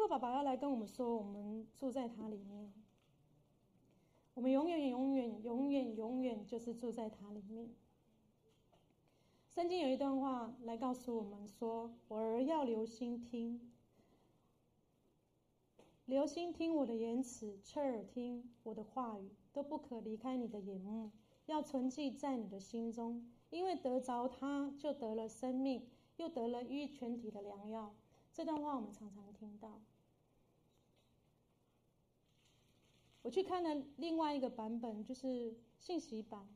天父爸爸要来跟我们说，我们住在他里面，我们永远、永远、永远、永远就是住在他里面。圣经有一段话来告诉我们说：“我儿要留心听，留心听我的言辞，侧耳听我的话语，都不可离开你的眼目，要存记在你的心中，因为得着它，就得了生命，又得了医全体的良药。”这段话我们常常听到。我去看了另外一个版本，就是信息版。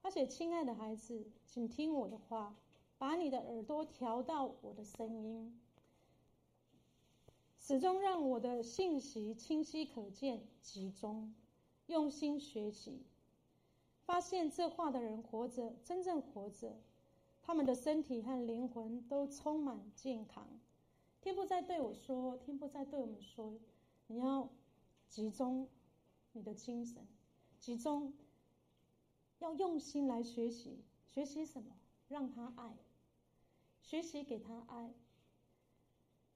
他写：“亲爱的孩子，请听我的话，把你的耳朵调到我的声音，始终让我的信息清晰可见、集中，用心学习。发现这话的人活着，真正活着，他们的身体和灵魂都充满健康。天父在对我说，天父在对我们说，你要集中你的精神，集中。”要用心来学习，学习什么？让他爱，学习给他爱。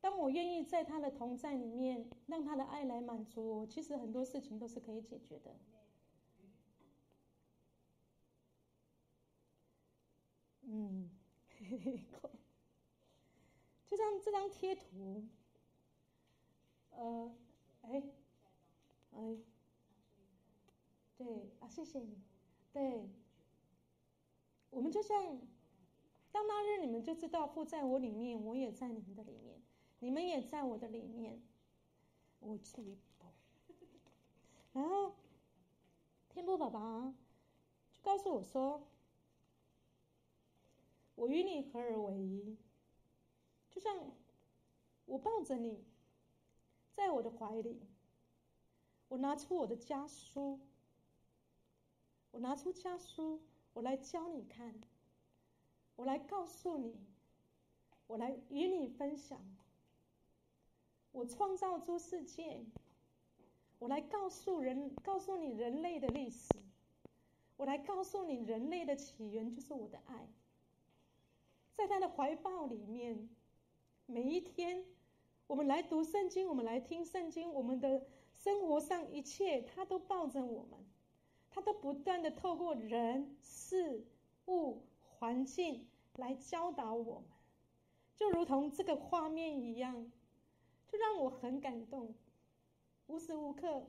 当我愿意在他的同在里面，让他的爱来满足我，其实很多事情都是可以解决的。嗯，嘿嘿，就像这张贴图，呃，哎，哎，对啊，谢谢你。对，我们就像，当那日你们就知道父在我里面，我也在你们的里面，你们也在我的里面。我去一步，然后天父爸爸就告诉我说：“我与你合而为一，就像我抱着你，在我的怀里，我拿出我的家书。”我拿出家书，我来教你看，我来告诉你，我来与你分享。我创造出世界，我来告诉人，告诉你人类的历史，我来告诉你人类的起源就是我的爱。在他的怀抱里面，每一天，我们来读圣经，我们来听圣经，我们的生活上一切，他都抱着我们。他都不断的透过人事物环境来教导我们，就如同这个画面一样，就让我很感动。无时无刻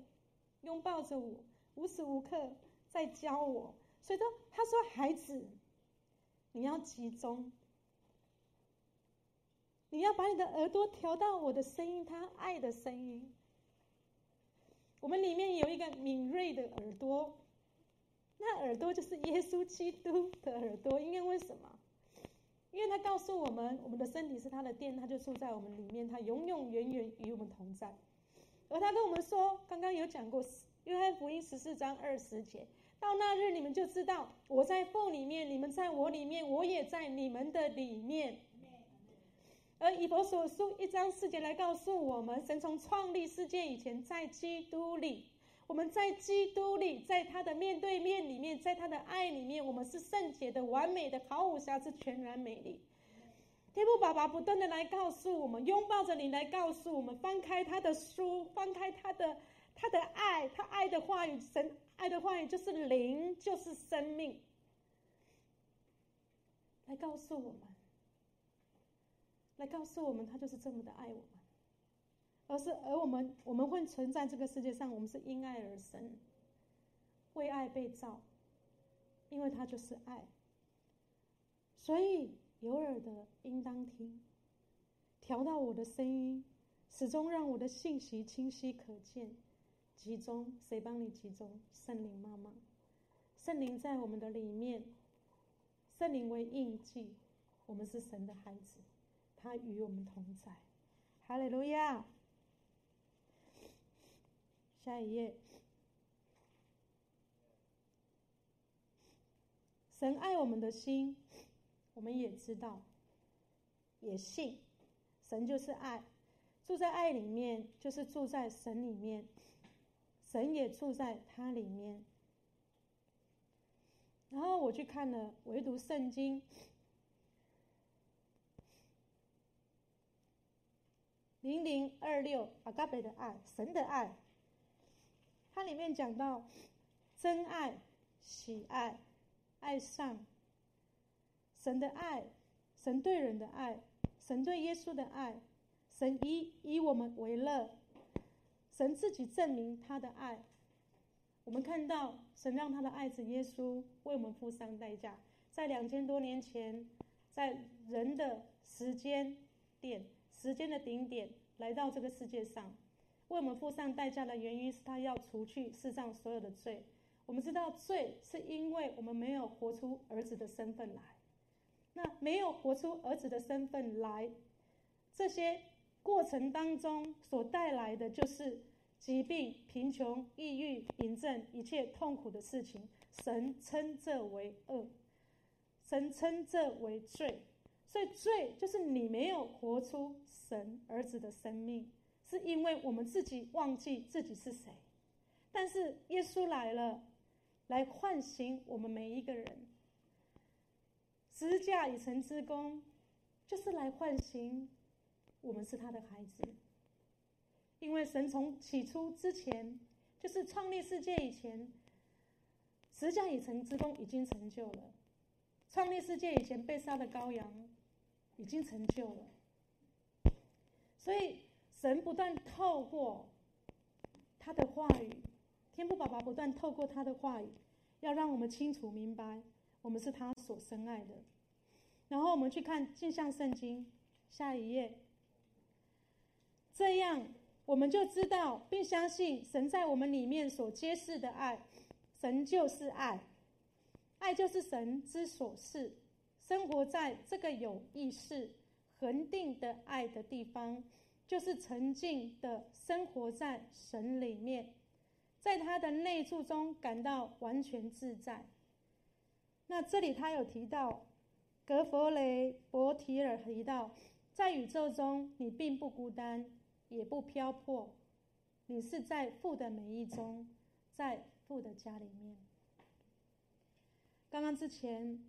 拥抱着我，无时无刻在教我。所以说，他说：“孩子，你要集中，你要把你的耳朵调到我的声音，他爱的声音。我们里面有一个敏锐的耳朵。”那耳朵就是耶稣基督的耳朵，因为为什么？因为他告诉我们，我们的身体是他的殿，他就住在我们里面，他永永远远与我们同在。而他跟我们说，刚刚有讲过，约翰福音十四章二十节，到那日你们就知道，我在父里面，你们在我里面，我也在你们的里面。而以弗所书一章四节来告诉我们，神从创立世界以前，在基督里。我们在基督里，在他的面对面里面，在他的爱里面，我们是圣洁的、完美的、毫无瑕疵、全然美丽。天父爸爸不断的来告诉我们，拥抱着你来告诉我们，翻开他的书，翻开他的他的爱，他爱的话语，神爱的话语就是灵，就是生命，来告诉我们，来告诉我们，他就是这么的爱我们。而是，而我们我们会存在这个世界上，我们是因爱而生，为爱被造，因为他就是爱。所以有耳的应当听，调到我的声音，始终让我的信息清晰可见，集中。谁帮你集中？圣灵妈妈，圣灵在我们的里面，圣灵为印记，我们是神的孩子，他与我们同在。哈利路亚。下一页，神爱我们的心，我们也知道，也信，神就是爱，住在爱里面，就是住在神里面，神也住在他里面。然后我去看了唯独圣经，零零二六阿嘎贝的爱，神的爱，它里面讲到真爱、喜爱、爱上神的爱，神对人的爱，神对耶稣的爱，神以以我们为乐，神自己证明他的爱。我们看到神让他的爱子耶稣为我们付上代价，在两千多年前，在人的时间点、时间的顶点来到这个世界上，为我们付上代价的原因是他要除去世上所有的罪。我们知道罪是因为我们没有活出儿子的身份来，那没有活出儿子的身份来，这些过程当中所带来的就是。疾病、贫穷、抑郁、癌症，一切痛苦的事情，神称这为恶，神称这为罪。所以罪就是你没有活出神儿子的生命，是因为我们自己忘记自己是谁。但是耶稣来了，来唤醒我们每一个人。十架已成之功，就是来唤醒我们是他的孩子。因为神从起初之前，就是创立世界以前，十架已成之功已经成就了。创立世界以前被杀的羔羊已经成就了。所以神不断透过他的话语，天父爸爸不断透过他的话语，要让我们清楚明白，我们是他所深爱的。然后我们去看镜像圣经，下一页，这样。我们就知道并相信神在我们里面所揭示的爱，神就是爱，爱就是神之所是。生活在这个有意识、恒定的爱的地方，就是沉浸的生活在神里面，在他的内住中感到完全自在。那这里他有提到，格弗雷伯提尔提到，在宇宙中你并不孤单。也不漂泊，你是在父的美意中，在父的家里面。刚刚之前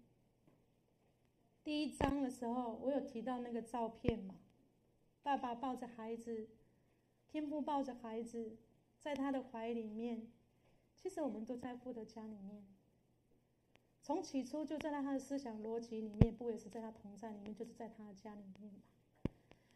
第一章的时候，我有提到那个照片嘛，爸爸抱着孩子，天父抱着孩子，在他的怀里面。其实我们都在父的家里面，从起初就在他的思想逻辑里面，不也是在他同在里面，就是在他的家里面嘛。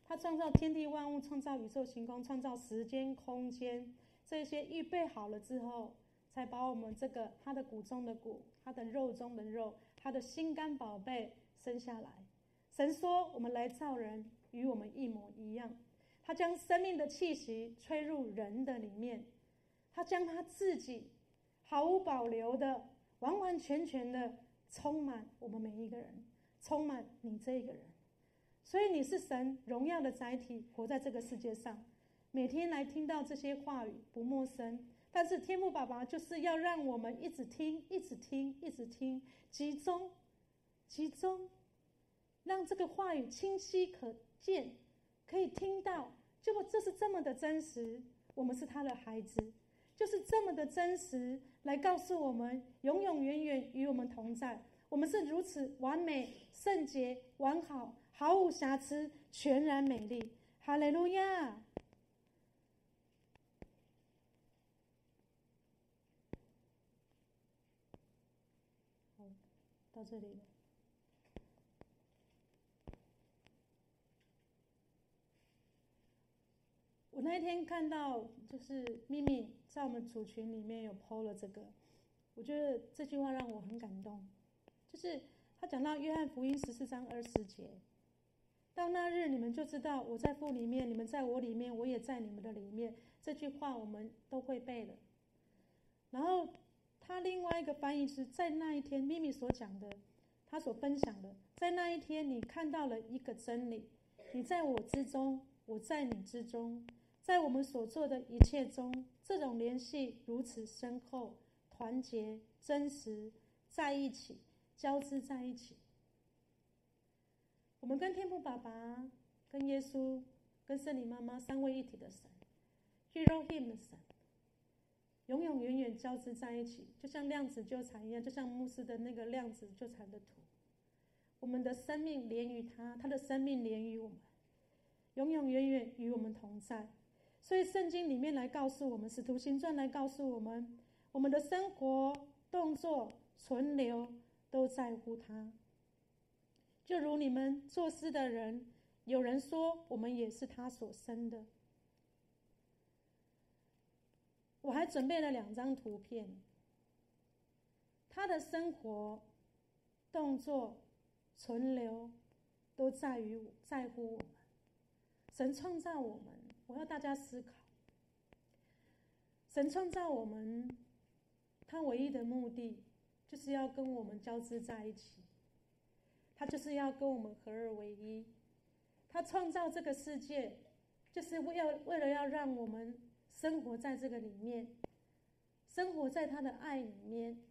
他创造天地万物，创造宇宙星空，创造时间空间，这些预备好了之后，才把我们这个他的骨中的骨，他的肉中的肉，他的心肝宝贝生下来。神说：“我们来造人，与我们一模一样。”他将生命的气息吹入人的里面，他将他自己毫无保留的、完完全全的充满我们每一个人，充满你这一个人。所以你是神荣耀的载体，活在这个世界上，每天来听到这些话语不陌生。但是天父爸爸就是要让我们一直听，一直听，一直听，集中，集中，让这个话语清晰可见，可以听到。结果这是这么的真实，我们是他的孩子，就是这么的真实，来告诉我们永永远远与我们同在。我们是如此完美、圣洁、完好。毫无瑕疵，全然美丽，哈利路亚！好，到这里了。我那天看到，就是秘密在我们组群里面有 PO 了这个，我觉得这句话让我很感动，就是他讲到约翰福音十四章二十节。到那日，你们就知道我在父里面，你们在我里面，我也在你们的里面。这句话我们都会背的。然后他另外一个翻译是在那一天，秘密所讲的，他所分享的，在那一天你看到了一个真理：你在我之中，我在你之中，在我们所做的一切中，这种联系如此深厚、团结、真实，在一起，交织在一起。我们跟天父爸爸、跟耶稣、跟圣灵妈妈三位一体的神，Elohim 的神，永永远远交织在一起，就像量子纠缠一样，就像牧师的那个量子纠缠的图。我们的生命连于他，他的生命连于我们，永永远远与我们同在。所以圣经里面来告诉我们，使徒行传来告诉我们，我们的生活、动作、存留都在乎他。就如你们作诗的人，有人说我们也是他所生的。我还准备了两张图片。他的生活、动作、存留，都在于在乎我们。神创造我们，我要大家思考。神创造我们，他唯一的目的，就是要跟我们交织在一起。他就是要跟我们合二为一。他创造这个世界，就是为要为了要让我们生活在这个里面，生活在他的爱里面。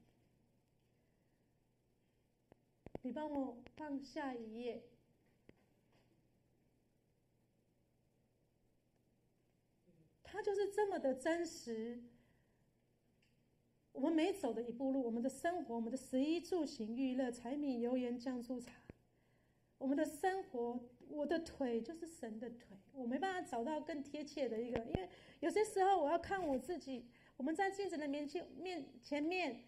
你帮我放下一页。他就是这么的真实。我们每走的一步路，我们的生活，我们的食衣住行娱乐、柴米油盐酱醋茶，我们的生活，我的腿就是神的腿。我没办法找到更贴切的一个，因为有些时候我要看我自己。我们在镜子的面前面前面。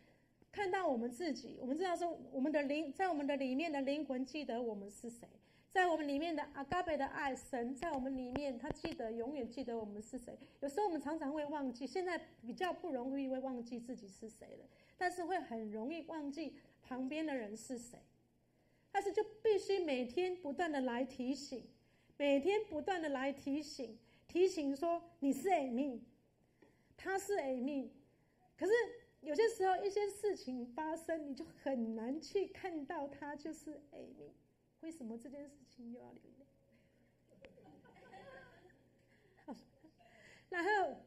看到我们自己，我们知道说，我们的灵在我们的里面的灵魂记得我们是谁，在我们里面的阿嘎贝的爱神在我们里面，他记得永远记得我们是谁。有时候我们常常会忘记，现在比较不容易会忘记自己是谁了，但是会很容易忘记旁边的人是谁。但是就必须每天不断的来提醒，每天不断的来提醒，提醒说你是 Amy，他是 Amy，可是。有些时候，一些事情发生，你就很难去看到他就是 Amy。为什么这件事情又要流泪？然后，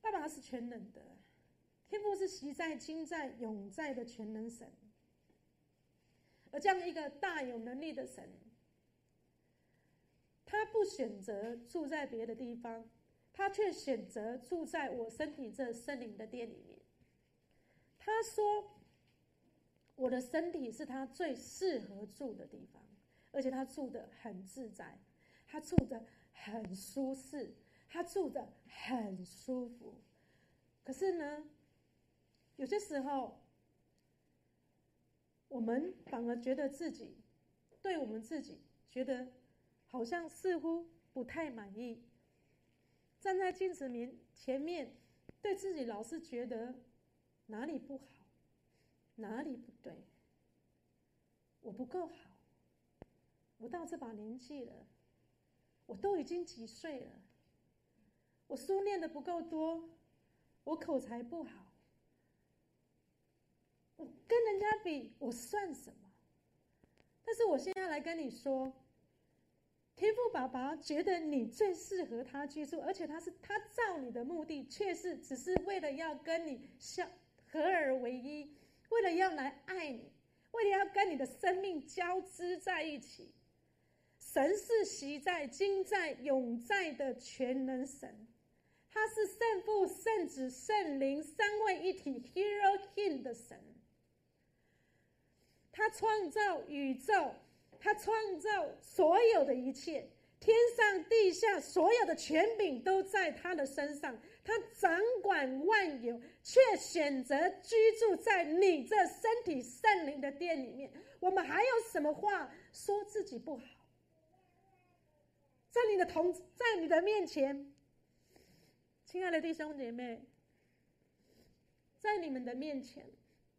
爸爸是全能的，天父是昔在、今在、永在的全能神，而这样一个大有能力的神。他不选择住在别的地方，他却选择住在我身体这圣灵的殿里面。他说：“我的身体是他最适合住的地方，而且他住的很自在，他住的很舒适，他住的很舒服。可是呢，有些时候，我们反而觉得自己，对我们自己觉得。”好像似乎不太满意，站在镜子面前面，对自己老是觉得哪里不好，哪里不对，我不够好，我到这把年纪了，我都已经几岁了，我书念的不够多，我口才不好，我跟人家比，我算什么？但是我现在来跟你说。天父爸爸觉得你最适合他居住，而且他是他造你的目的，却是只是为了要跟你相合而为一，为了要来爱你，为了要跟你的生命交织在一起。神是昔在、今在、永在的全能神，他是圣父、圣子、圣灵三位一体 Elohim 的神，他创造宇宙。他创造所有的一切，天上地下所有的权柄都在他的身上。他掌管万有，却选择居住在你这身体圣灵的殿里面。我们还有什么话说自己不好？在你的同，在你的面前，亲爱的弟兄姐妹，在你们的面前，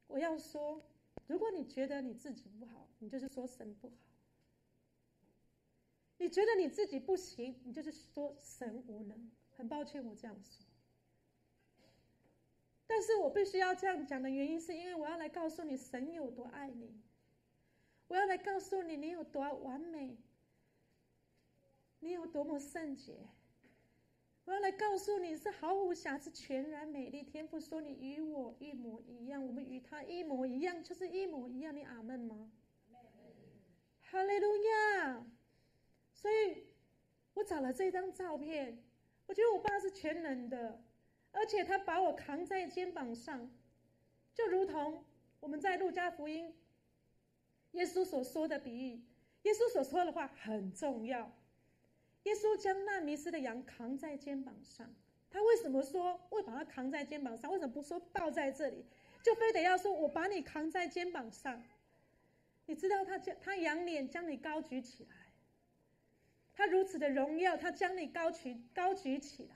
我要说，如果你觉得你自己不好，你就是说神不好。你觉得你自己不行，你就是说神无能。很抱歉，我这样说。但是我必须要这样讲的原因，是因为我要来告诉你神有多爱你。我要来告诉你你有多完美，你有多么圣洁。我要来告诉你是毫无瑕疵、全然美丽。天父说你与我一模一样，我们与他一模一样，就是一模一样。你阿门吗？哈利路亚。所以，我找了这张照片，我觉得我爸是全能的，而且他把我扛在肩膀上，就如同我们在路加福音，耶稣所说的比喻，耶稣所说的话很重要。耶稣将那迷失的羊扛在肩膀上，他为什么说会把它扛在肩膀上？为什么不说抱在这里？就非得要说我把你扛在肩膀上？你知道他将他仰脸将你高举起来，他如此的荣耀，他将你高举高举起来，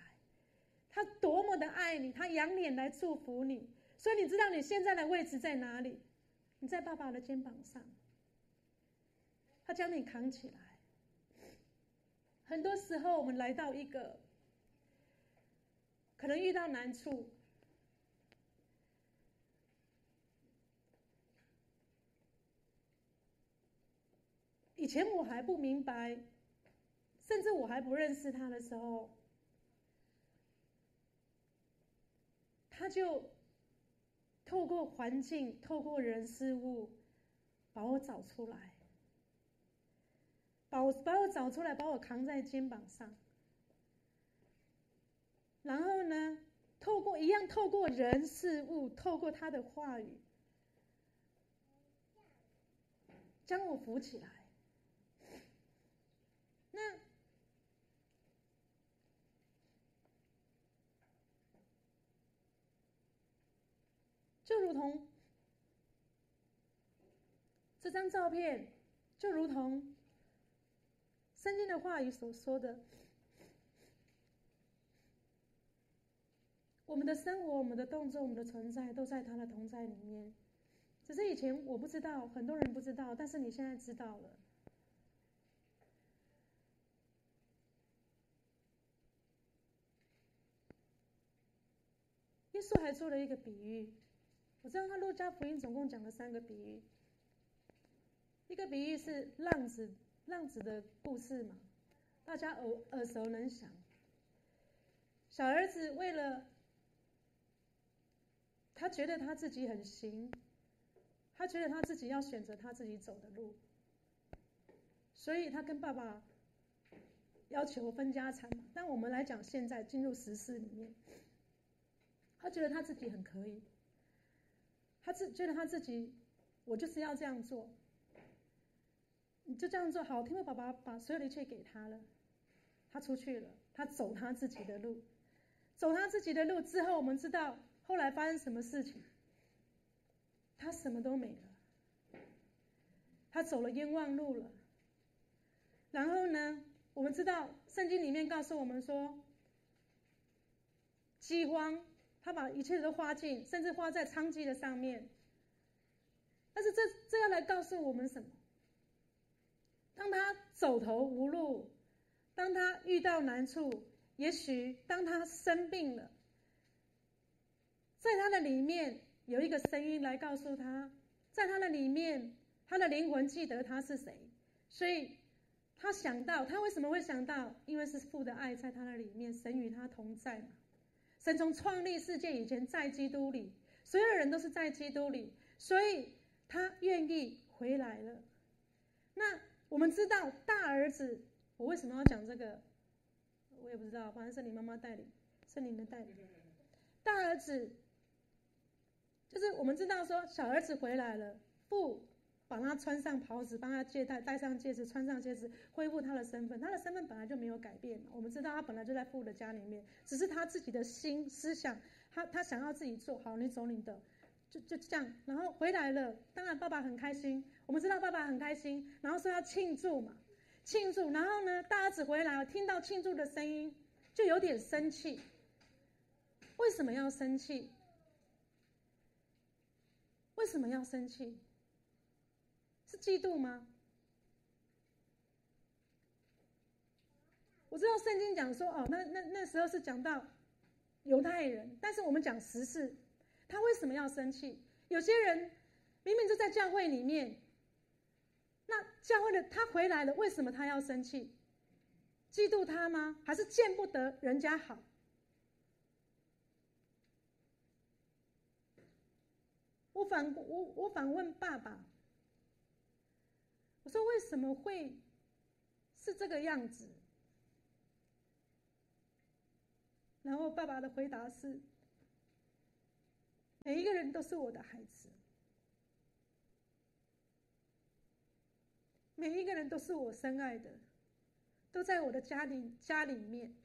他多么的爱你，他仰脸来祝福你。所以你知道你现在的位置在哪里？你在爸爸的肩膀上，他将你扛起来。很多时候，我们来到一个可能遇到难处，以前我还不明白，甚至我还不认识他的时候，他就透过环境、透过人事物，把我找出来。把我把我找出来，把我扛在肩膀上，然后呢，透过一样，透过人事物，透过他的话语，将我扶起来。那就如同这张照片，就如同。圣经的话语所说的，我们的生活、我们的动作、我们的存在，都在他的同在里面。只是以前我不知道，很多人不知道，但是你现在知道了。耶稣还做了一个比喻，我知道他路加福音总共讲了三个比喻，一个比喻是浪子。浪子的故事嘛，大家耳耳熟能详。小儿子为了他觉得他自己很行，他觉得他自己要选择他自己走的路，所以他跟爸爸要求分家产。但我们来讲，现在进入时事里面，他觉得他自己很可以，他自觉得他自己，我就是要这样做。你就这样做好，听说爸爸把所有的一切给他了，他出去了，他走他自己的路，走他自己的路之后，我们知道后来发生什么事情，他什么都没了，他走了冤枉路了。然后呢，我们知道圣经里面告诉我们说，饥荒，他把一切都花尽，甚至花在娼妓的上面。但是这这要来告诉我们什么？当他走投无路，当他遇到难处，也许当他生病了，在他的里面有一个声音来告诉他，在他的里面，他的灵魂记得他是谁，所以他想到，他为什么会想到？因为是父的爱在他的里面，神与他同在嘛。神从创立世界以前在基督里，所有人都是在基督里，所以他愿意回来了。那。我们知道大儿子，我为什么要讲这个？我也不知道，反正是你妈妈带领，是你的带领。大儿子就是我们知道说，小儿子回来了，父把他穿上袍子，帮他戒带，戴上戒指，穿上戒指，恢复他的身份。他的身份本来就没有改变。我们知道他本来就在父的家里面，只是他自己的心思想，他他想要自己做好，你走你的。就就这样，然后回来了。当然，爸爸很开心。我们知道爸爸很开心，然后说要庆祝嘛，庆祝。然后呢，大儿子回来了，听到庆祝的声音，就有点生气。为什么要生气？为什么要生气？是嫉妒吗？我知道圣经讲说，哦，那那那时候是讲到犹太人，但是我们讲实事。他为什么要生气？有些人明明就在教会里面，那教会的他回来了，为什么他要生气？嫉妒他吗？还是见不得人家好？我反我我反问爸爸，我说为什么会是这个样子？然后爸爸的回答是每一个人都是我的孩子每一个人都是我深爱的都在我的家里家里面。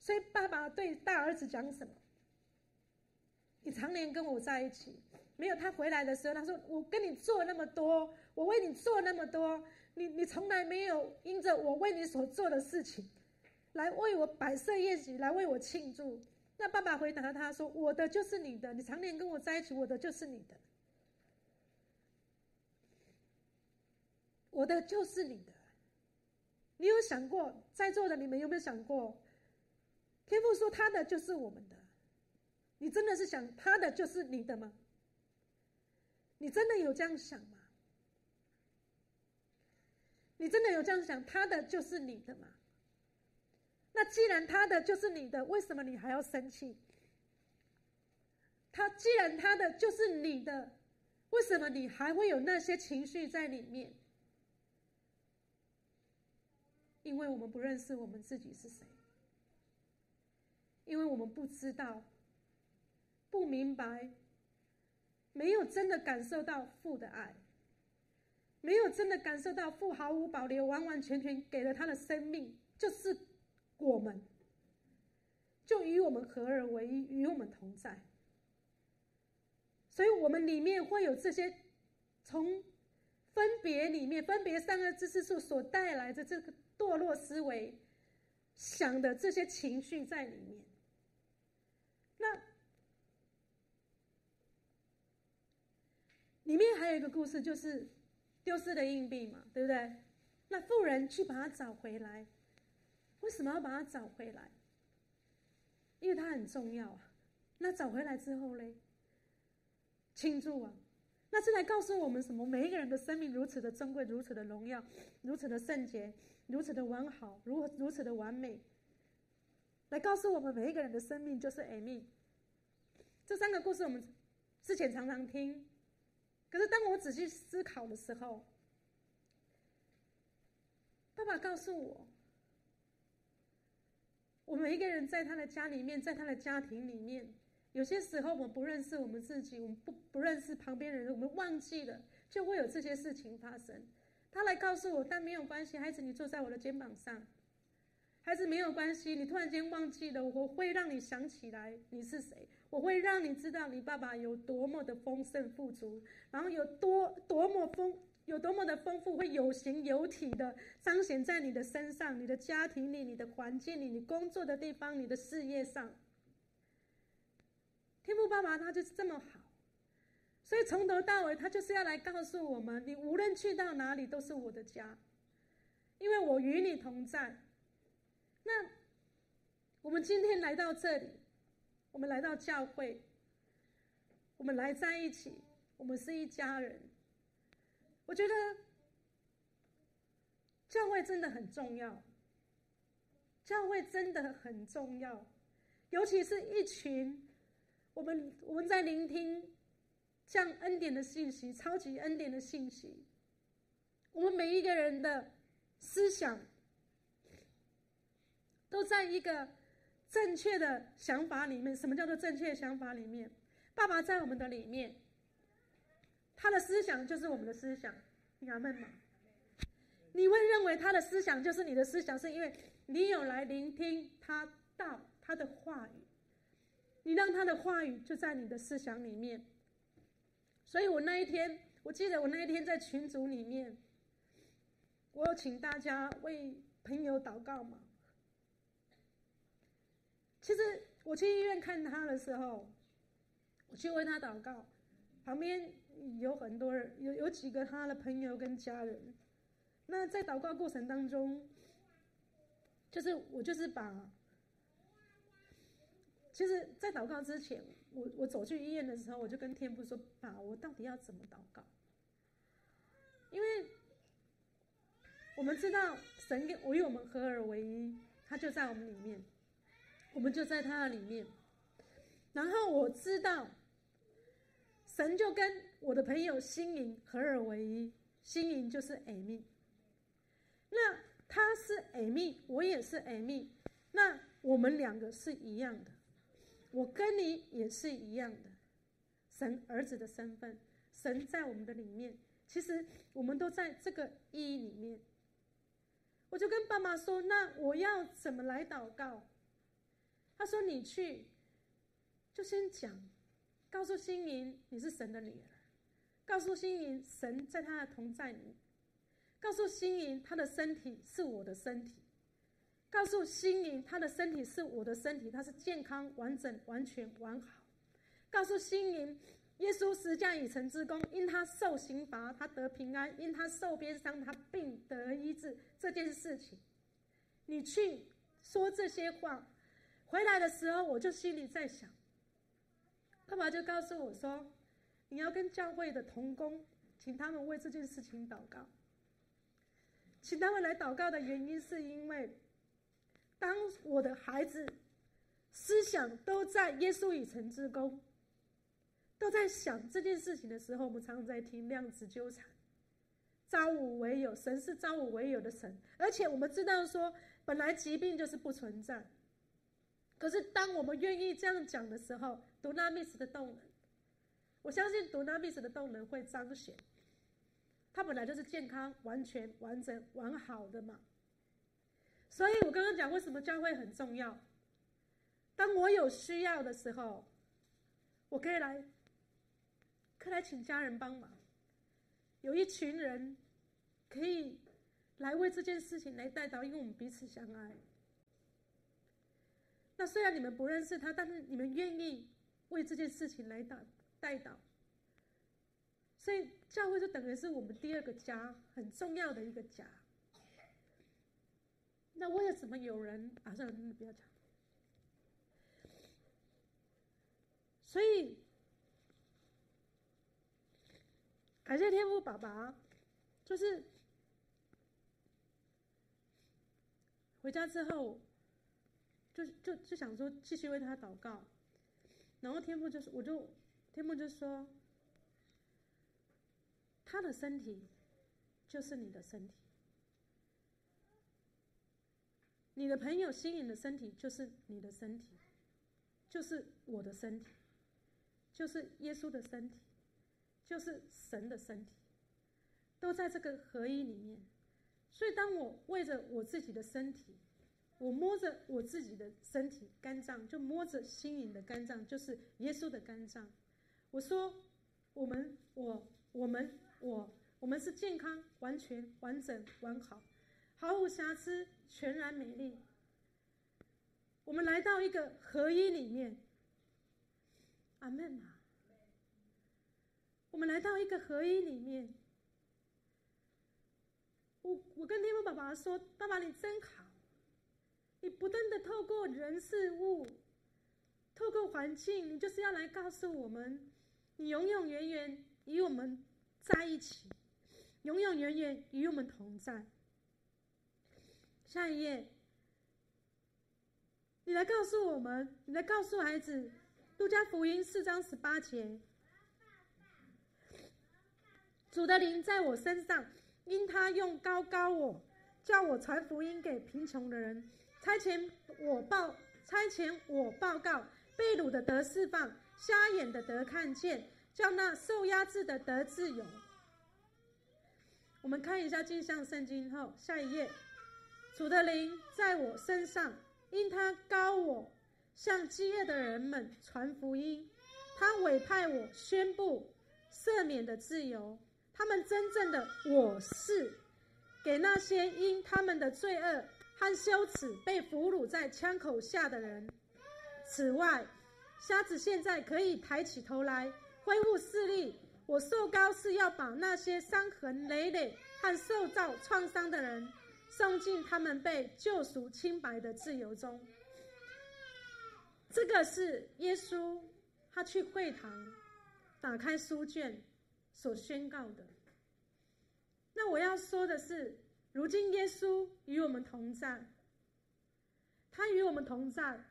所以爸爸对大儿子讲什么？你常年跟我在一起没有他回来的时候，他说：“我跟你做那么多，我为你做那么多，你你从来没有因着我为你所做的事情，来为我摆设宴席，来为我庆祝。”那爸爸回答他说：“我的就是你的，你常年跟我在一起，我的就是你的，我的就是你的。你有想过，在座的你们有没有想过？天父说他的就是我们的。”你真的是想他的就是你的吗？你真的有这样想吗？你真的有这样想他的就是你的吗？那既然他的就是你的，为什么你还要生气？他既然他的就是你的，为什么你还会有那些情绪在里面？因为我们不认识我们自己是谁，因为我们不知道。不明白，没有真的感受到父的爱，没有真的感受到父毫无保留、完完全全给了他的生命，就是我们，就与我们合而为一，与我们同在。所以，我们里面会有这些从分别里面，分别三个知识树所带来的这个堕落思维想的这些情绪在里面。那。里面还有一个故事，就是丢失的硬币嘛，对不对？那富人去把它找回来，为什么要把它找回来？因为它很重要啊。那找回来之后嘞，庆祝啊！那是来告诉我们什么？每一个人的生命如此的珍贵，如此的荣耀，如此的圣洁，如此的完好，如如此的完美，来告诉我们每一个人的生命就是 Amy。这三个故事我们之前常常听。可是，当我仔细思考的时候，爸爸告诉我，我们一个人在他的家里面，在他的家庭里面，有些时候我们不认识我们自己，我们不不认识旁边人，我们忘记了，就会有这些事情发生。他来告诉我，但没有关系，孩子，你坐在我的肩膀上。孩子没有关系，你突然间忘记了，我会让你想起来你是谁，我会让你知道你爸爸有多么的丰盛富足，然后有多多么丰有多么的丰富，会有形有体的彰显在你的身上、你的家庭里、你的环境里、你工作的地方、你的事业上。天父爸爸他就是这么好，所以从头到尾他就是要来告诉我们：你无论去到哪里都是我的家，因为我与你同在。那我们今天来到这里，我们来到教会，我们来在一起，我们是一家人。我觉得教会真的很重要，教会真的很重要，尤其是一群我们我们在聆听降恩典的信息，超级恩典的信息，我们每一个人的思想。都在一个正确的想法里面。什么叫做正确的想法里面？爸爸在我们的里面，他的思想就是我们的思想。你阿们吗？你会认为他的思想就是你的思想，是因为你有来聆听他道他的话语，你让他的话语就在你的思想里面。所以我那一天，我记得我那一天在群组里面，我有请大家为朋友祷告嘛。其实我去医院看他的时候，我去为他祷告，旁边有很多人，有有几个他的朋友跟家人。那在祷告过程当中，就是我就是把，其实，在祷告之前，我我走去医院的时候，我就跟天父说：“爸，我到底要怎么祷告？”因为我们知道神跟我与我们合而为一，他就在我们里面。我们就在他的里面，然后我知道，神就跟我的朋友心灵合而为一，心灵就是 Amy。那他是 Amy，我也是 Amy，那我们两个是一样的，我跟你也是一样的，神儿子的身份，神在我们的里面。其实我们都在这个意义里面。我就跟爸妈说：“那我要怎么来祷告？”他说：“你去，就先讲，告诉心灵你是神的女儿，告诉心灵神在他的同在里，告诉心灵他的身体是我的身体，告诉心灵他的身体是我的身体，他是健康、完整、完全、完好。告诉心灵，耶稣十架已成之功，因他受刑罚，他得平安；因他受鞭伤，他病得医治。这件事情，你去说这些话。”回来的时候，我就心里在想，爸爸就告诉我说：“你要跟教会的同工，请他们为这件事情祷告。请他们来祷告的原因，是因为当我的孩子思想都在耶稣已成之功，都在想这件事情的时候，我们常常在听量子纠缠，造物唯有，神是造物唯有的神，而且我们知道说，本来疾病就是不存在。”可是，当我们愿意这样讲的时候，杜纳米斯的动能，我相信杜纳米斯的动能会彰显。他本来就是健康、完全、完整、完好的嘛。所以我刚刚讲为什么教会很重要。当我有需要的时候，我可以来，可以来请家人帮忙。有一群人可以来为这件事情来代祷，因为我们彼此相爱。虽然你们不认识他，但是你们愿意为这件事情来打代祷，所以教会就等于是我们第二个家，很重要的一个家。那为什么有人啊？算了，不要讲。所以感谢天父爸爸，就是回家之后。就就就想说继续为他祷告，然后天父就是，我就天父就说，他的身体就是你的身体，你的朋友心灵的身体就是你的身体，就是我的身体，就是耶稣的身体，就是神的身体，都在这个合一里面。所以当我为着我自己的身体。我摸着我自己的身体肝脏，就摸着心灵的肝脏，就是耶稣的肝脏。我说，我们，我，我们，我，我们是健康、完全、完整、完好，毫无瑕疵，全然美丽。我们来到一个合一里面，阿门啊！我们来到一个合一里面。我我跟天父爸爸说：“爸爸，你真好。”你不断的透过人事物，透过环境，你就是要来告诉我们，你永永远远与我们在一起，永永远远与我们同在。下一页，你来告诉我们，你来告诉孩子，路加福音四章十八节，主的灵在我身上，因他用高高我，叫我传福音给贫穷的人。差遣我报，差遣我报告，被掳的得释放，瞎眼的得看见，叫那受压制的得自由。我们看一下镜像圣经后，下一页，主的灵在我身上，因他高我，向饥饿的人们传福音，他委派我宣布赦免的自由，他们真正的我是，给那些因他们的罪恶。和羞耻被俘虏在枪口下的人。此外，瞎子现在可以抬起头来，恢复视力。我受膏是要把那些伤痕累累和受到创伤的人，送进他们被救赎清白的自由中。这个是耶稣他去会堂打开书卷所宣告的。那我要说的是。如今耶稣与我们同在，他与我们同在，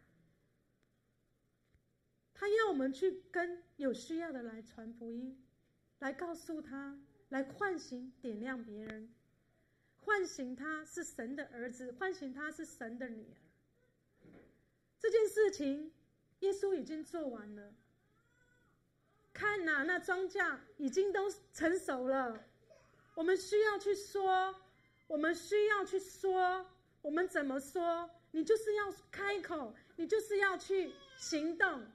他要我们去跟有需要的来传福音，来告诉他，来唤醒、点亮别人，唤醒他是神的儿子，唤醒他是神的女儿。这件事情，耶稣已经做完了。看哪，那庄稼已经都成熟了。我们需要去说，我们需要去说，我们怎么说？你就是要开口，你就是要去行动。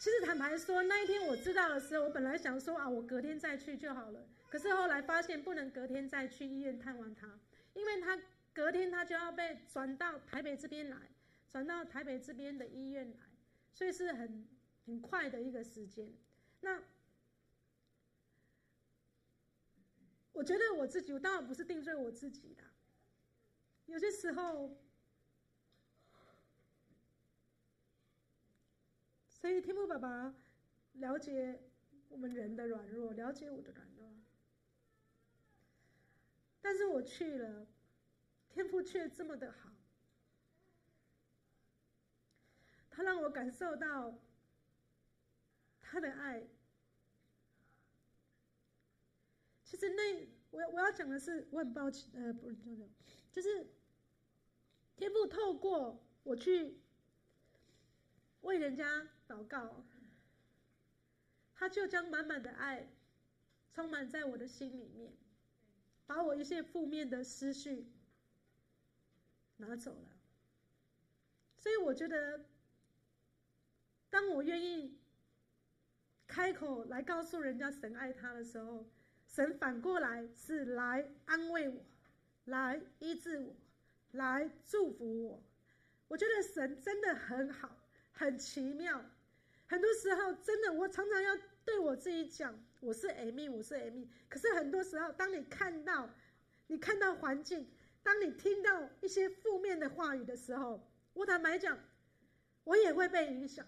其实坦白说，那一天我知道的时候，我本来想说啊，我隔天再去就好了。可是后来发现不能隔天再去医院探望他，因为他隔天他就要被转到台北这边来，转到台北这边的医院来，所以是很很快的一个时间。那我觉得我自己，我当然不是定罪我自己的。有些时候，所以天父爸爸了解我们人的软弱，了解我的软弱，但是我去了，天父却这么的好，他让我感受到他的爱。其实那我我要讲的是，我很抱歉，呃，不是，就是。天父透过我去为人家祷告，他就将满满的爱充满在我的心里面，把我一些负面的思绪拿走了。所以我觉得，当我愿意开口来告诉人家神爱他的时候，神反过来是来安慰我，来医治我。来祝福我，我觉得神真的很好，很奇妙。很多时候，真的，我常常要对我自己讲：“我是 Amy，我是 Amy。”可是很多时候，当你看到，你看到环境，当你听到一些负面的话语的时候，我坦白讲，我也会被影响。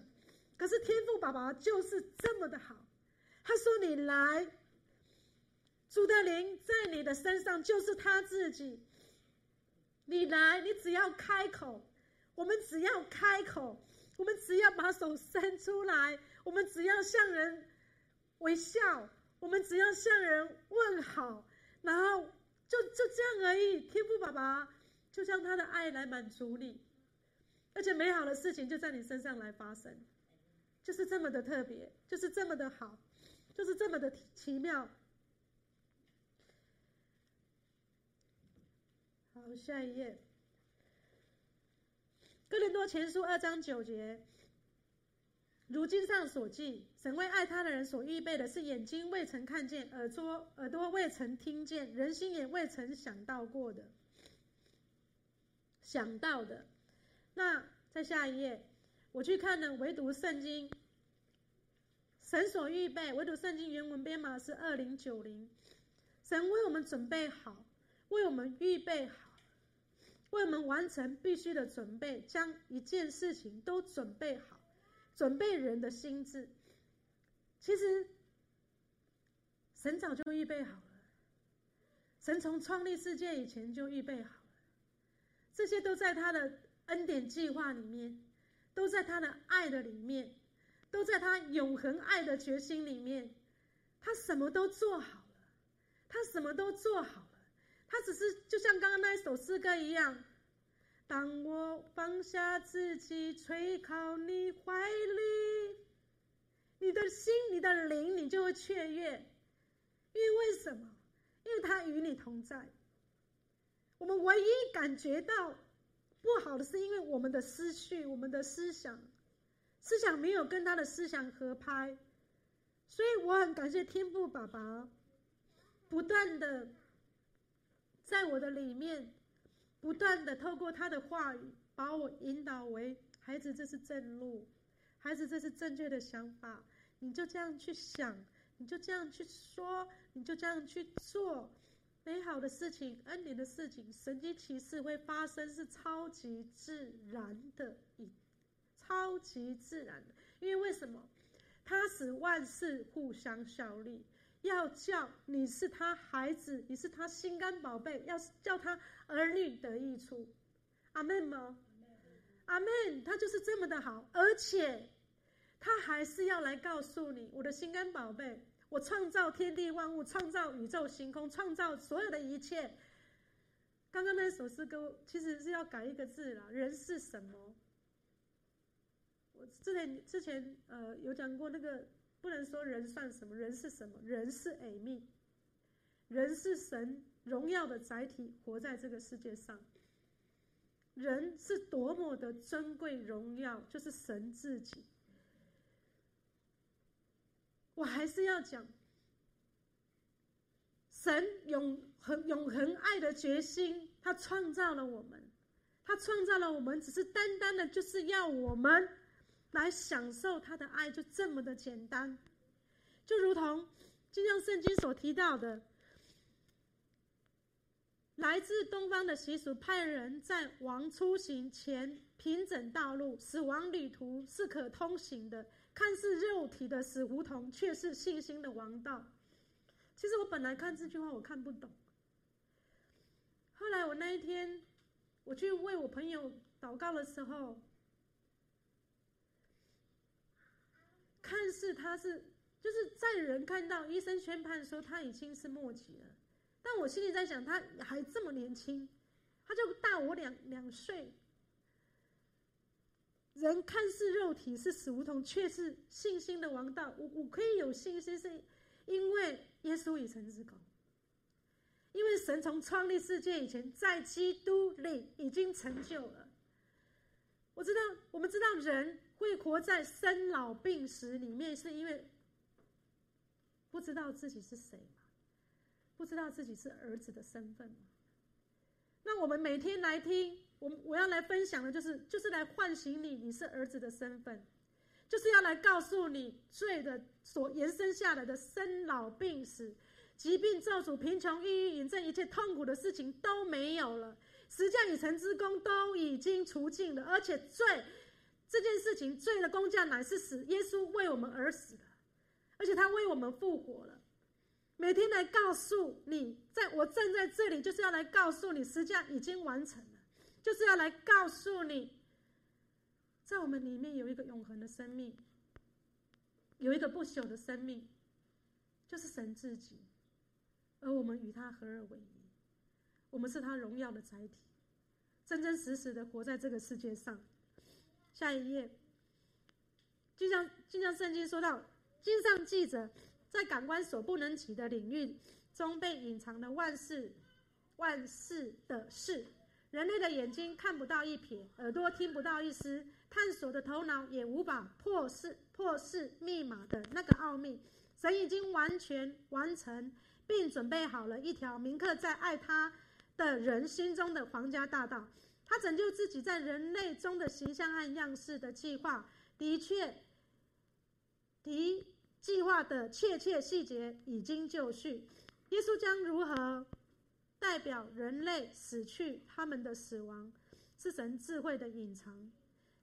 可是天父爸爸就是这么的好，他说：“你来，主的灵在你的身上，就是他自己。”你来，你只要开口，我们只要开口，我们只要把手伸出来，我们只要向人微笑，我们只要向人问好，然后就就这样而已。天父爸爸就将他的爱来满足你，而且美好的事情就在你身上来发生，就是这么的特别，就是这么的好，就是这么的奇妙。下一页。哥林多前书二章九节，如经上所记，神为爱他的人所预备的是眼睛未曾看见，耳朵耳朵未曾听见，人心也未曾想到过的。想到的。那在下一页，我去看了唯独圣经，神所预备，唯独圣经原文编码是二零九零，神为我们准备好，为我们预备好。为我们完成必须的准备，将一件事情都准备好，准备人的心智。其实，神早就预备好了，神从创立世界以前就预备好了，这些都在他的恩典计划里面，都在他的爱的里面，都在他永恒爱的决心里面。他什么都做好了，他什么都做好。他只是就像刚刚那一首诗歌一样，当我放下自己，垂靠你怀里，你的心、你的灵，你就会雀跃。因为为什么？因为他与你同在。我们唯一感觉到不好的，是因为我们的思绪、我们的思想，思想没有跟他的思想合拍。所以我很感谢天父爸爸，不断的。在我的里面，不断的透过他的话语，把我引导为孩子，这是正路，孩子，这是正确的想法。你就这样去想，你就这样去说，你就这样去做，美好的事情、恩典的事情、神迹奇事会发生，是超级自然的，超级自然的。因为为什么？他使万事互相效力。要叫你是他孩子，你是他心肝宝贝，要叫他儿女得益处，阿门吗？阿门。他就是这么的好，而且他还是要来告诉你，我的心肝宝贝，我创造天地万物，创造宇宙星空，创造所有的一切。刚刚那首诗歌其实是要改一个字啦，人是什么？我之前之前呃有讲过那个。不能说人算什么，人是什么？人是 Amy，人是神荣耀的载体，活在这个世界上。人是多么的珍贵荣耀，就是神自己。我还是要讲，神永恒永恒爱的决心，他创造了我们，他创造了我们，只是单单的就是要我们来享受他的爱，就这么的简单。就如同就像圣经所提到的。来自东方的习俗，派人在王出行前平整道路，死亡旅途是可通行的。看似肉体的死胡同，却是信心的王道。其实我本来看这句话，我看不懂。后来我那一天，我去为我朋友祷告的时候，看似他是就是在人看到医生宣判说他已经是末期了。但我心里在想，他还这么年轻，他就大我两两岁。人看似肉体是死胡同，却是信心的王道。我我可以有信心，是因为耶稣已成之功，因为神从创立世界以前，在基督里已经成就了。我知道，我们知道人会活在生老病死里面，是因为不知道自己是谁。不知道自己是儿子的身份吗？那我们每天来听，我我要来分享的就是，就是来唤醒你，你是儿子的身份，就是要来告诉你，罪的所延伸下来的生老病死、疾病咒诅、贫穷、抑郁、瘾症，一切痛苦的事情都没有了，十架已成之功都已经除尽了，而且罪这件事情，罪的工价乃是死，耶稣为我们而死的，而且他为我们复活了。每天来告诉你，在我站在这里，就是要来告诉你，实际上已经完成了，就是要来告诉你，在我们里面有一个永恒的生命，有一个不朽的生命，就是神自己，而我们与他合二为一，我们是他荣耀的载体，真真实实的活在这个世界上。下一页，就像就像圣经说到，经上记着。在感官所不能及的领域中被隐藏的万事、万事的事，人类的眼睛看不到一撇，耳朵听不到一丝，探索的头脑也无法破释破释密码的那个奥秘。神已经完全完成，并准备好了一条铭刻在爱他的人心中的皇家大道。他拯救自己在人类中的形象和样式的计划，的确，的。计划的确切细节已经就绪，耶稣将如何代表人类死去他们的死亡，是神智慧的隐藏。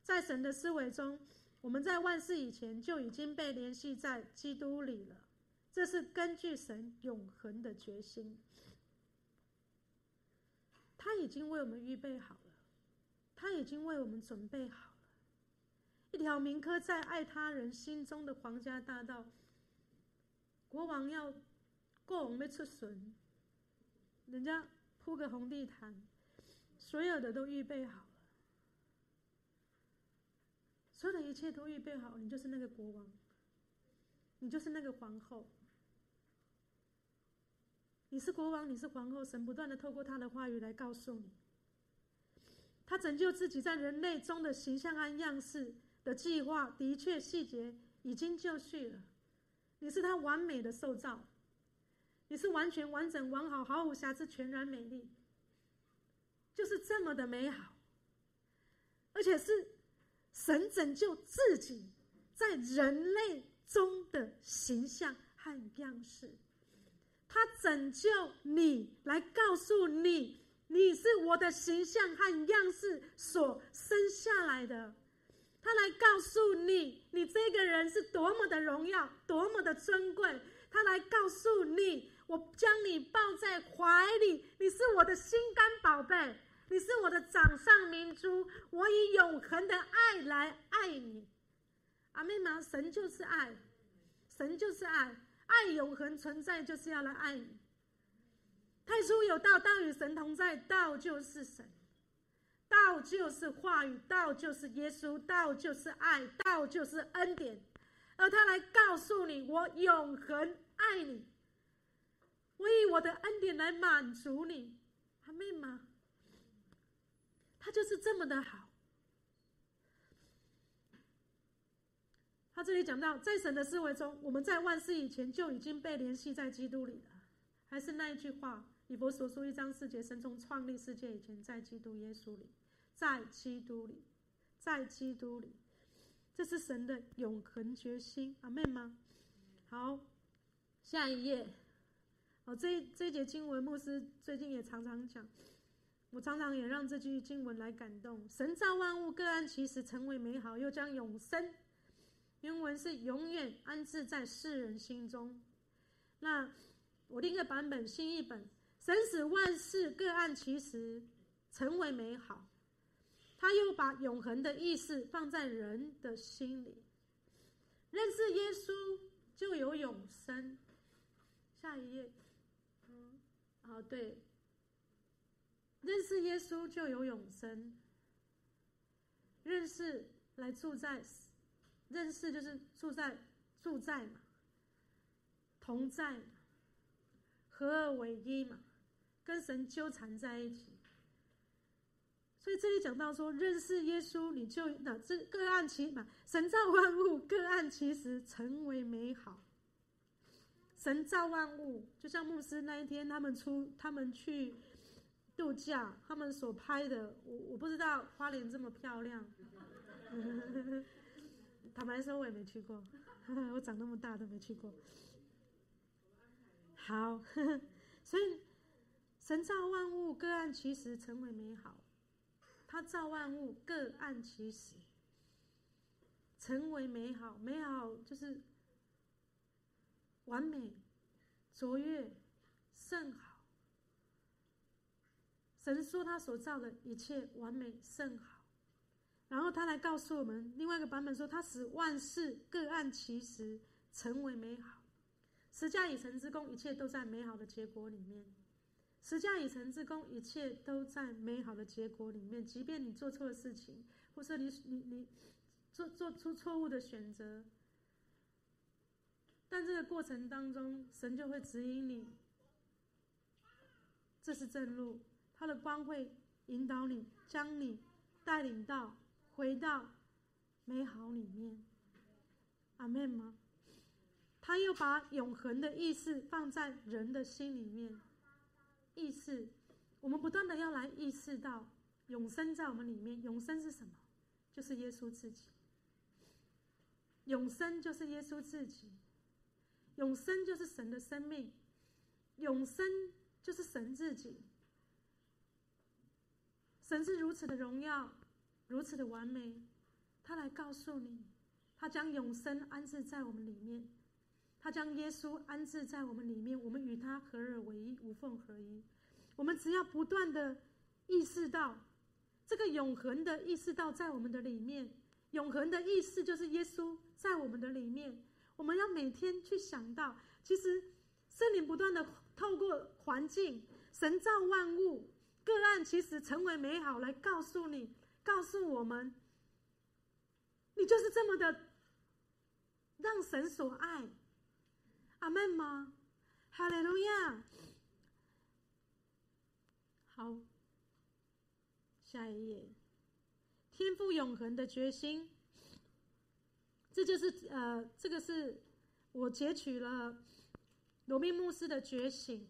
在神的思维中，我们在万事以前就已经被联系在基督里了。这是根据神永恒的决心，他已经为我们预备好，他已经为我们准备好了。一条铭刻在爱他人心中的皇家大道。国王要过王没出巡，人家铺个红地毯，所有的都预备好了，所有的一切都预备好，你就是那个国王，你就是那个皇后，你是国王，你是皇后，神不断的透过他的话语来告诉你，他拯救自己在人类中的形象和样式。的计划的确细节已经就绪了，你是他完美的受造，你是完全完整完好毫无瑕疵全然美丽，就是这么的美好，而且是神拯救自己在人类中的形象和样式，他拯救你来告诉你，你是我的形象和样式所生下来的。他来告诉你，你这个人是多么的荣耀，多么的尊贵。他来告诉你，我将你抱在怀里，你是我的心肝宝贝，你是我的掌上明珠。我以永恒的爱来爱你。阿们吗？神就是爱，神就是爱，爱永恒存在，就是要来爱你。太初有道，道与神同在，道就是神。道就是话语，道就是耶稣，道就是爱，道就是恩典，而他来告诉你：我永恒爱你，我以我的恩典来满足你，阿们吗？他就是这么的好。他这里讲到，在神的思维中，我们在万事以前就已经被联系在基督里了。还是那一句话，以弗所书一章四节，神从创立世界以前，在基督耶稣里，在基督里，在基督里，这是神的永恒决心。阿们吗？好，下一页。哦，这这节经文，牧师最近也常常讲，我常常也让这句经文来感动。神造万物，各安其时成为美好，又将永生，原文是永远安置在世人心中。那我另一个版本新译本，神使万事各按其时成为美好，他又把永恒的意思放在人的心里。认识耶稣就有永生。下一页。嗯哦，对，认识耶稣就有永生。认识来住在，认识就是住在住在嘛，同在嘛，合二为一嘛，跟神纠缠在一起。所以这里讲到说，认识耶稣，你就那这个案其嘛，神造万物，各案其实，成为美好。神造万物，就像牧师那一天，他们出，他们去度假，他们所拍的，我我不知道花莲这么漂亮。坦白说，我也没去过，我长那么大都没去过。好，所以神造万物，各按其时成为美好。他造万物，各按其时成为美好，美好就是。完美、卓越、甚好。神说他所造的一切完美甚好，然后他来告诉我们另外一个版本说，他使万事各按其时成为美好。十架以成之功，一切都在美好的结果里面。十架已成之功，一切都在美好的结果里面。即便你做错了事情，或是你你你做做出错误的选择。但这个过程当中，神就会指引你，这是正路，他的光会引导你，将你带领到回到美好里面。阿门吗？他又把永恒的意思放在人的心里面，意识，我们不断的要来意识到永生在我们里面。永生是什么？就是耶稣自己。永生就是耶稣自己。永生就是神的生命，永生就是神自己。神是如此的荣耀，如此的完美，他来告诉你，他将永生安置在我们里面，他将耶稣安置在我们里面，我们与他合而为一，无缝合一。我们只要不断的意识到这个永恒的意识到在我们的里面，永恒的意思就是耶稣在我们的里面。我们要每天去想到，其实圣灵不断的透过环境，神造万物，个案其实成为美好，来告诉你，告诉我们，你就是这么的让神所爱。阿门吗？哈利路亚。好，下一页，天赋永恒的决心。这就是呃，这个是我截取了罗宾牧师的觉醒，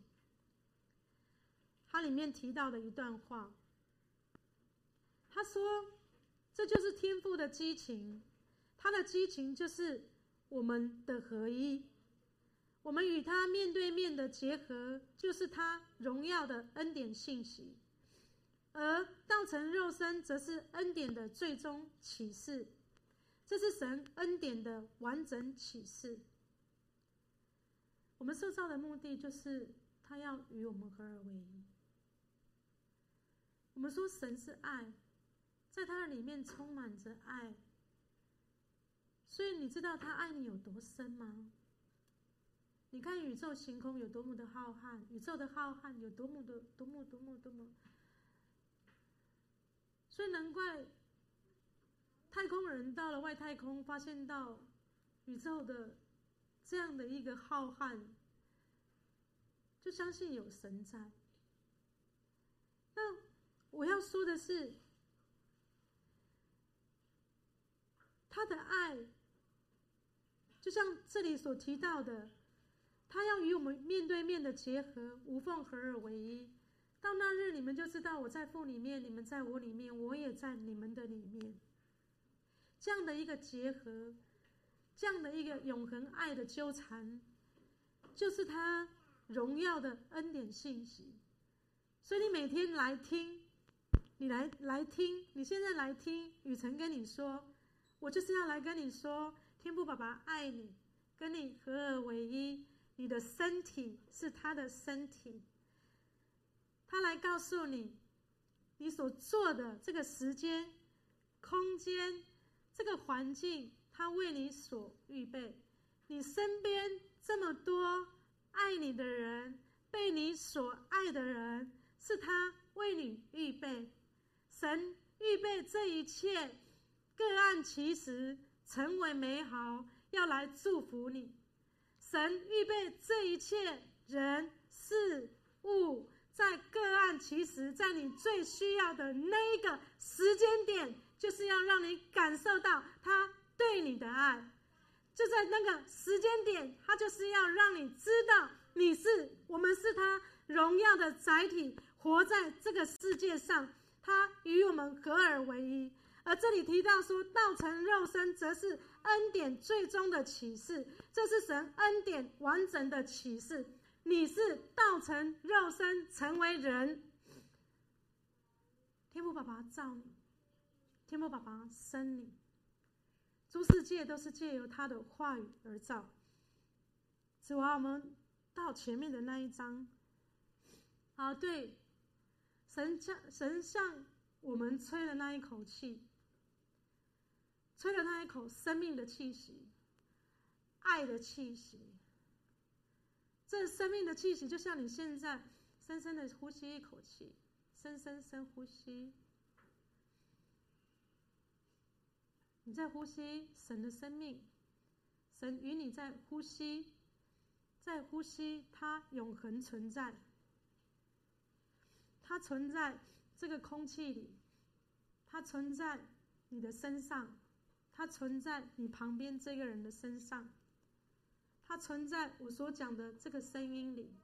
他里面提到的一段话。他说：“这就是天赋的激情，他的激情就是我们的合一，我们与他面对面的结合，就是他荣耀的恩典信息，而道成肉身，则是恩典的最终启示。”这是神恩典的完整启示。我们受造的目的就是他要与我们合而为一。我们说神是爱，在他的里面充满着爱。所以你知道他爱你有多深吗？你看宇宙星空有多么的浩瀚，宇宙的浩瀚有多么的多么多么多么。所以难怪。太空人到了外太空，发现到宇宙的这样的一个浩瀚，就相信有神在。那我要说的是，他的爱，就像这里所提到的，他要与我们面对面的结合，无缝合而为一。到那日，你们就知道我在父里面，你们在我里面，我也在你们的里面。这样的一个结合，这样的一个永恒爱的纠缠，就是他荣耀的恩典信息。所以你每天来听，你来来听，你现在来听，雨辰跟你说，我就是要来跟你说，天父爸爸爱你，跟你合而为一，你的身体是他的身体。他来告诉你，你所做的这个时间、空间、这个环境，他为你所预备。你身边这么多爱你的人，被你所爱的人，是他为你预备。神预备这一切，各按其时成为美好，要来祝福你。神预备这一切人事物。在个案其实，在你最需要的那一个时间点，就是要让你感受到他对你的爱。就在那个时间点，他就是要让你知道你是我们是他荣耀的载体，活在这个世界上，他与我们合而为一。而这里提到说，道成肉身，则是恩典最终的启示，这是神恩典完整的启示。你是道成肉身，成为人。天父爸爸造你，天父爸爸生你，诸世界都是借由他的话语而造。只要我们到前面的那一章，啊，对，神向神向我们吹的那一口气，吹了那一口生命的气息，爱的气息。这生命的气息，就像你现在深深的呼吸一口气，深深深呼吸。你在呼吸神的生命，神与你在呼吸，在呼吸，它永恒存在，它存在这个空气里，它存在你的身上，它存在你旁边这个人的身上。它存在我所讲的这个声音里，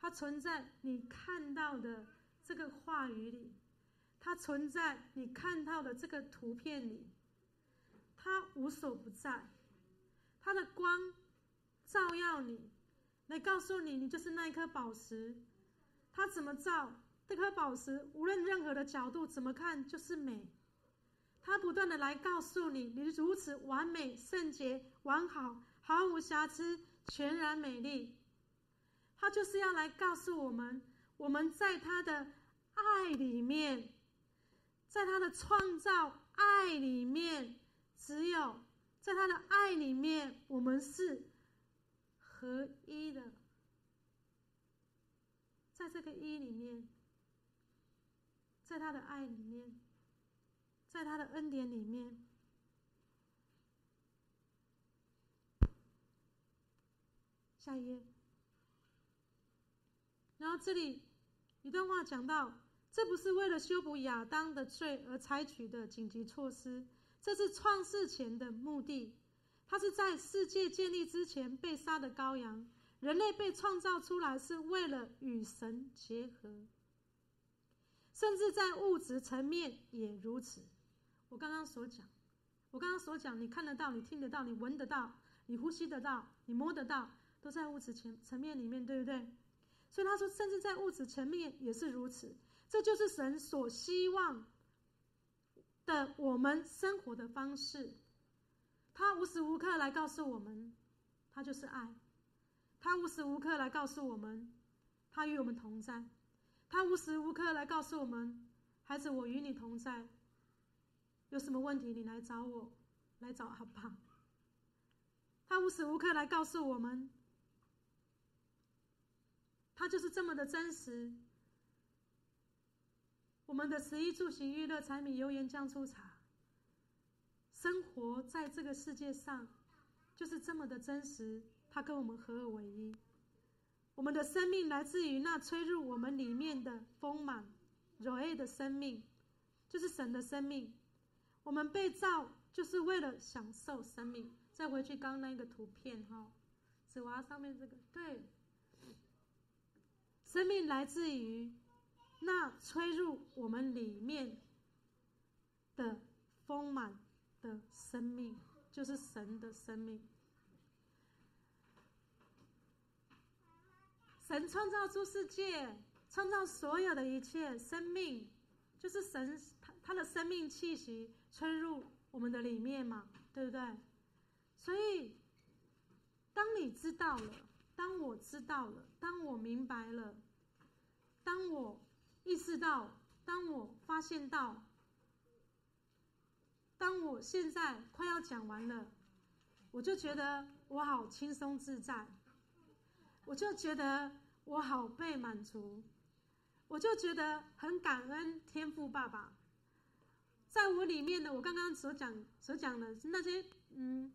它存在你看到的这个话语里，它存在你看到的这个图片里，它无所不在，它的光照耀你，来告诉你，你就是那一颗宝石。它怎么照？这颗宝石无论任何的角度怎么看就是美。他不断的来告诉你，你如此完美、圣洁、完好。毫无瑕疵，全然美丽。他就是要来告诉我们，我们在他的爱里面，在他的创造爱里面，只有在他的爱里面，我们是合一的。在这个一里面，在他的爱里面，在他的恩典里面。下一页，然后这里一段话讲到，这不是为了修补亚当的罪而采取的紧急措施，这是创世前的目的。他是在世界建立之前被杀的羔羊。人类被创造出来是为了与神结合，甚至在物质层面也如此。我刚刚所讲，我刚刚所讲，你看得到，你听得到，你闻得到，你呼吸得到，你摸得到。都在物质层层面里面，对不对？所以他说，甚至在物质层面也是如此。这就是神所希望的我们生活的方式。他无时无刻来告诉我们，他就是爱。他无时无刻来告诉我们，他与我们同在。他无时无刻来告诉我们，孩子，我与你同在。有什么问题，你来找我，来找阿爸。他无时无刻来告诉我们。它就是这么的真实。我们的食衣住行娱乐、柴米油盐酱醋茶，生活在这个世界上，就是这么的真实。它跟我们合二为一。我们的生命来自于那吹入我们里面的丰满、柔爱的生命，就是神的生命。我们被造就是为了享受生命。再回去刚刚那个图片哈，纸娃上面这个，对，生命来自于那吹入我们里面的丰满的生命，就是神的生命。神创造出世界，创造所有的一切生命，就是神他他的生命气息吹入我们的里面嘛，对不对？所以，当你知道了，当我知道了，当我明白了，当我意识到，当我发现到，当我现在快要讲完了，我就觉得我好轻松自在。我就觉得我好被满足，我就觉得很感恩天父爸爸，在我里面的我刚刚所讲所讲的那些，嗯，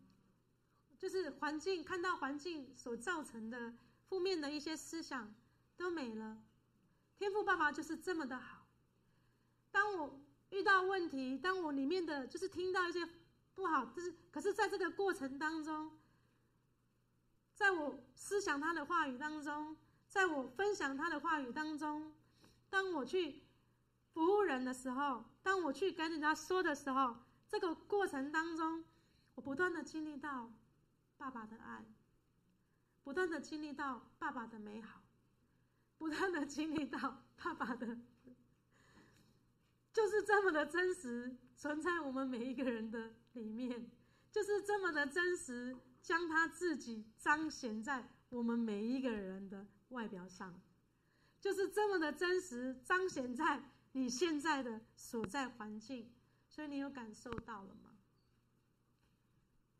就是环境看到环境所造成的负面的一些思想都没了，天赋爸爸就是这么的好。当我遇到问题，当我里面的就是听到一些不好，就是可是在这个过程当中。在我思想他的话语当中，在我分享他的话语当中，当我去服务人的时候，当我去跟人家说的时候，这个过程当中，我不断的经历到爸爸的爱，不断的经历到爸爸的美好，不断的经历到爸爸的，就是这么的真实存在我们每一个人的里面，就是这么的真实。将他自己彰显在我们每一个人的外表上，就是这么的真实，彰显在你现在的所在环境。所以你有感受到了吗？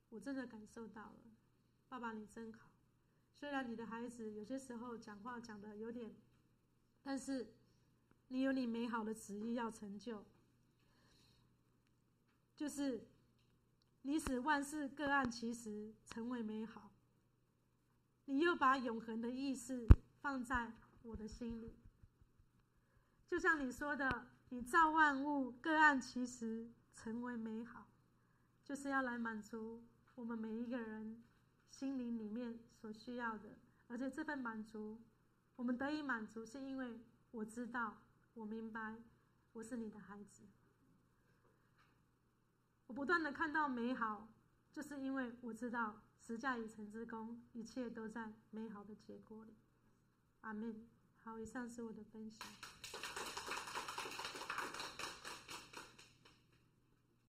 我真的感受到了，爸爸你真好。虽然你的孩子有些时候讲话讲得有点，但是你有你美好的旨意要成就，就是。你使万事各按其时成为美好，你又把永恒的意思放在我的心里。就像你说的，你造万物各按其时成为美好，就是要来满足我们每一个人心灵里面所需要的。而且这份满足，我们得以满足，是因为我知道，我明白，我是你的孩子。我不断的看到美好，就是因为我知道十架已成之功，一切都在美好的结果里。阿门。好，以上是我的分享。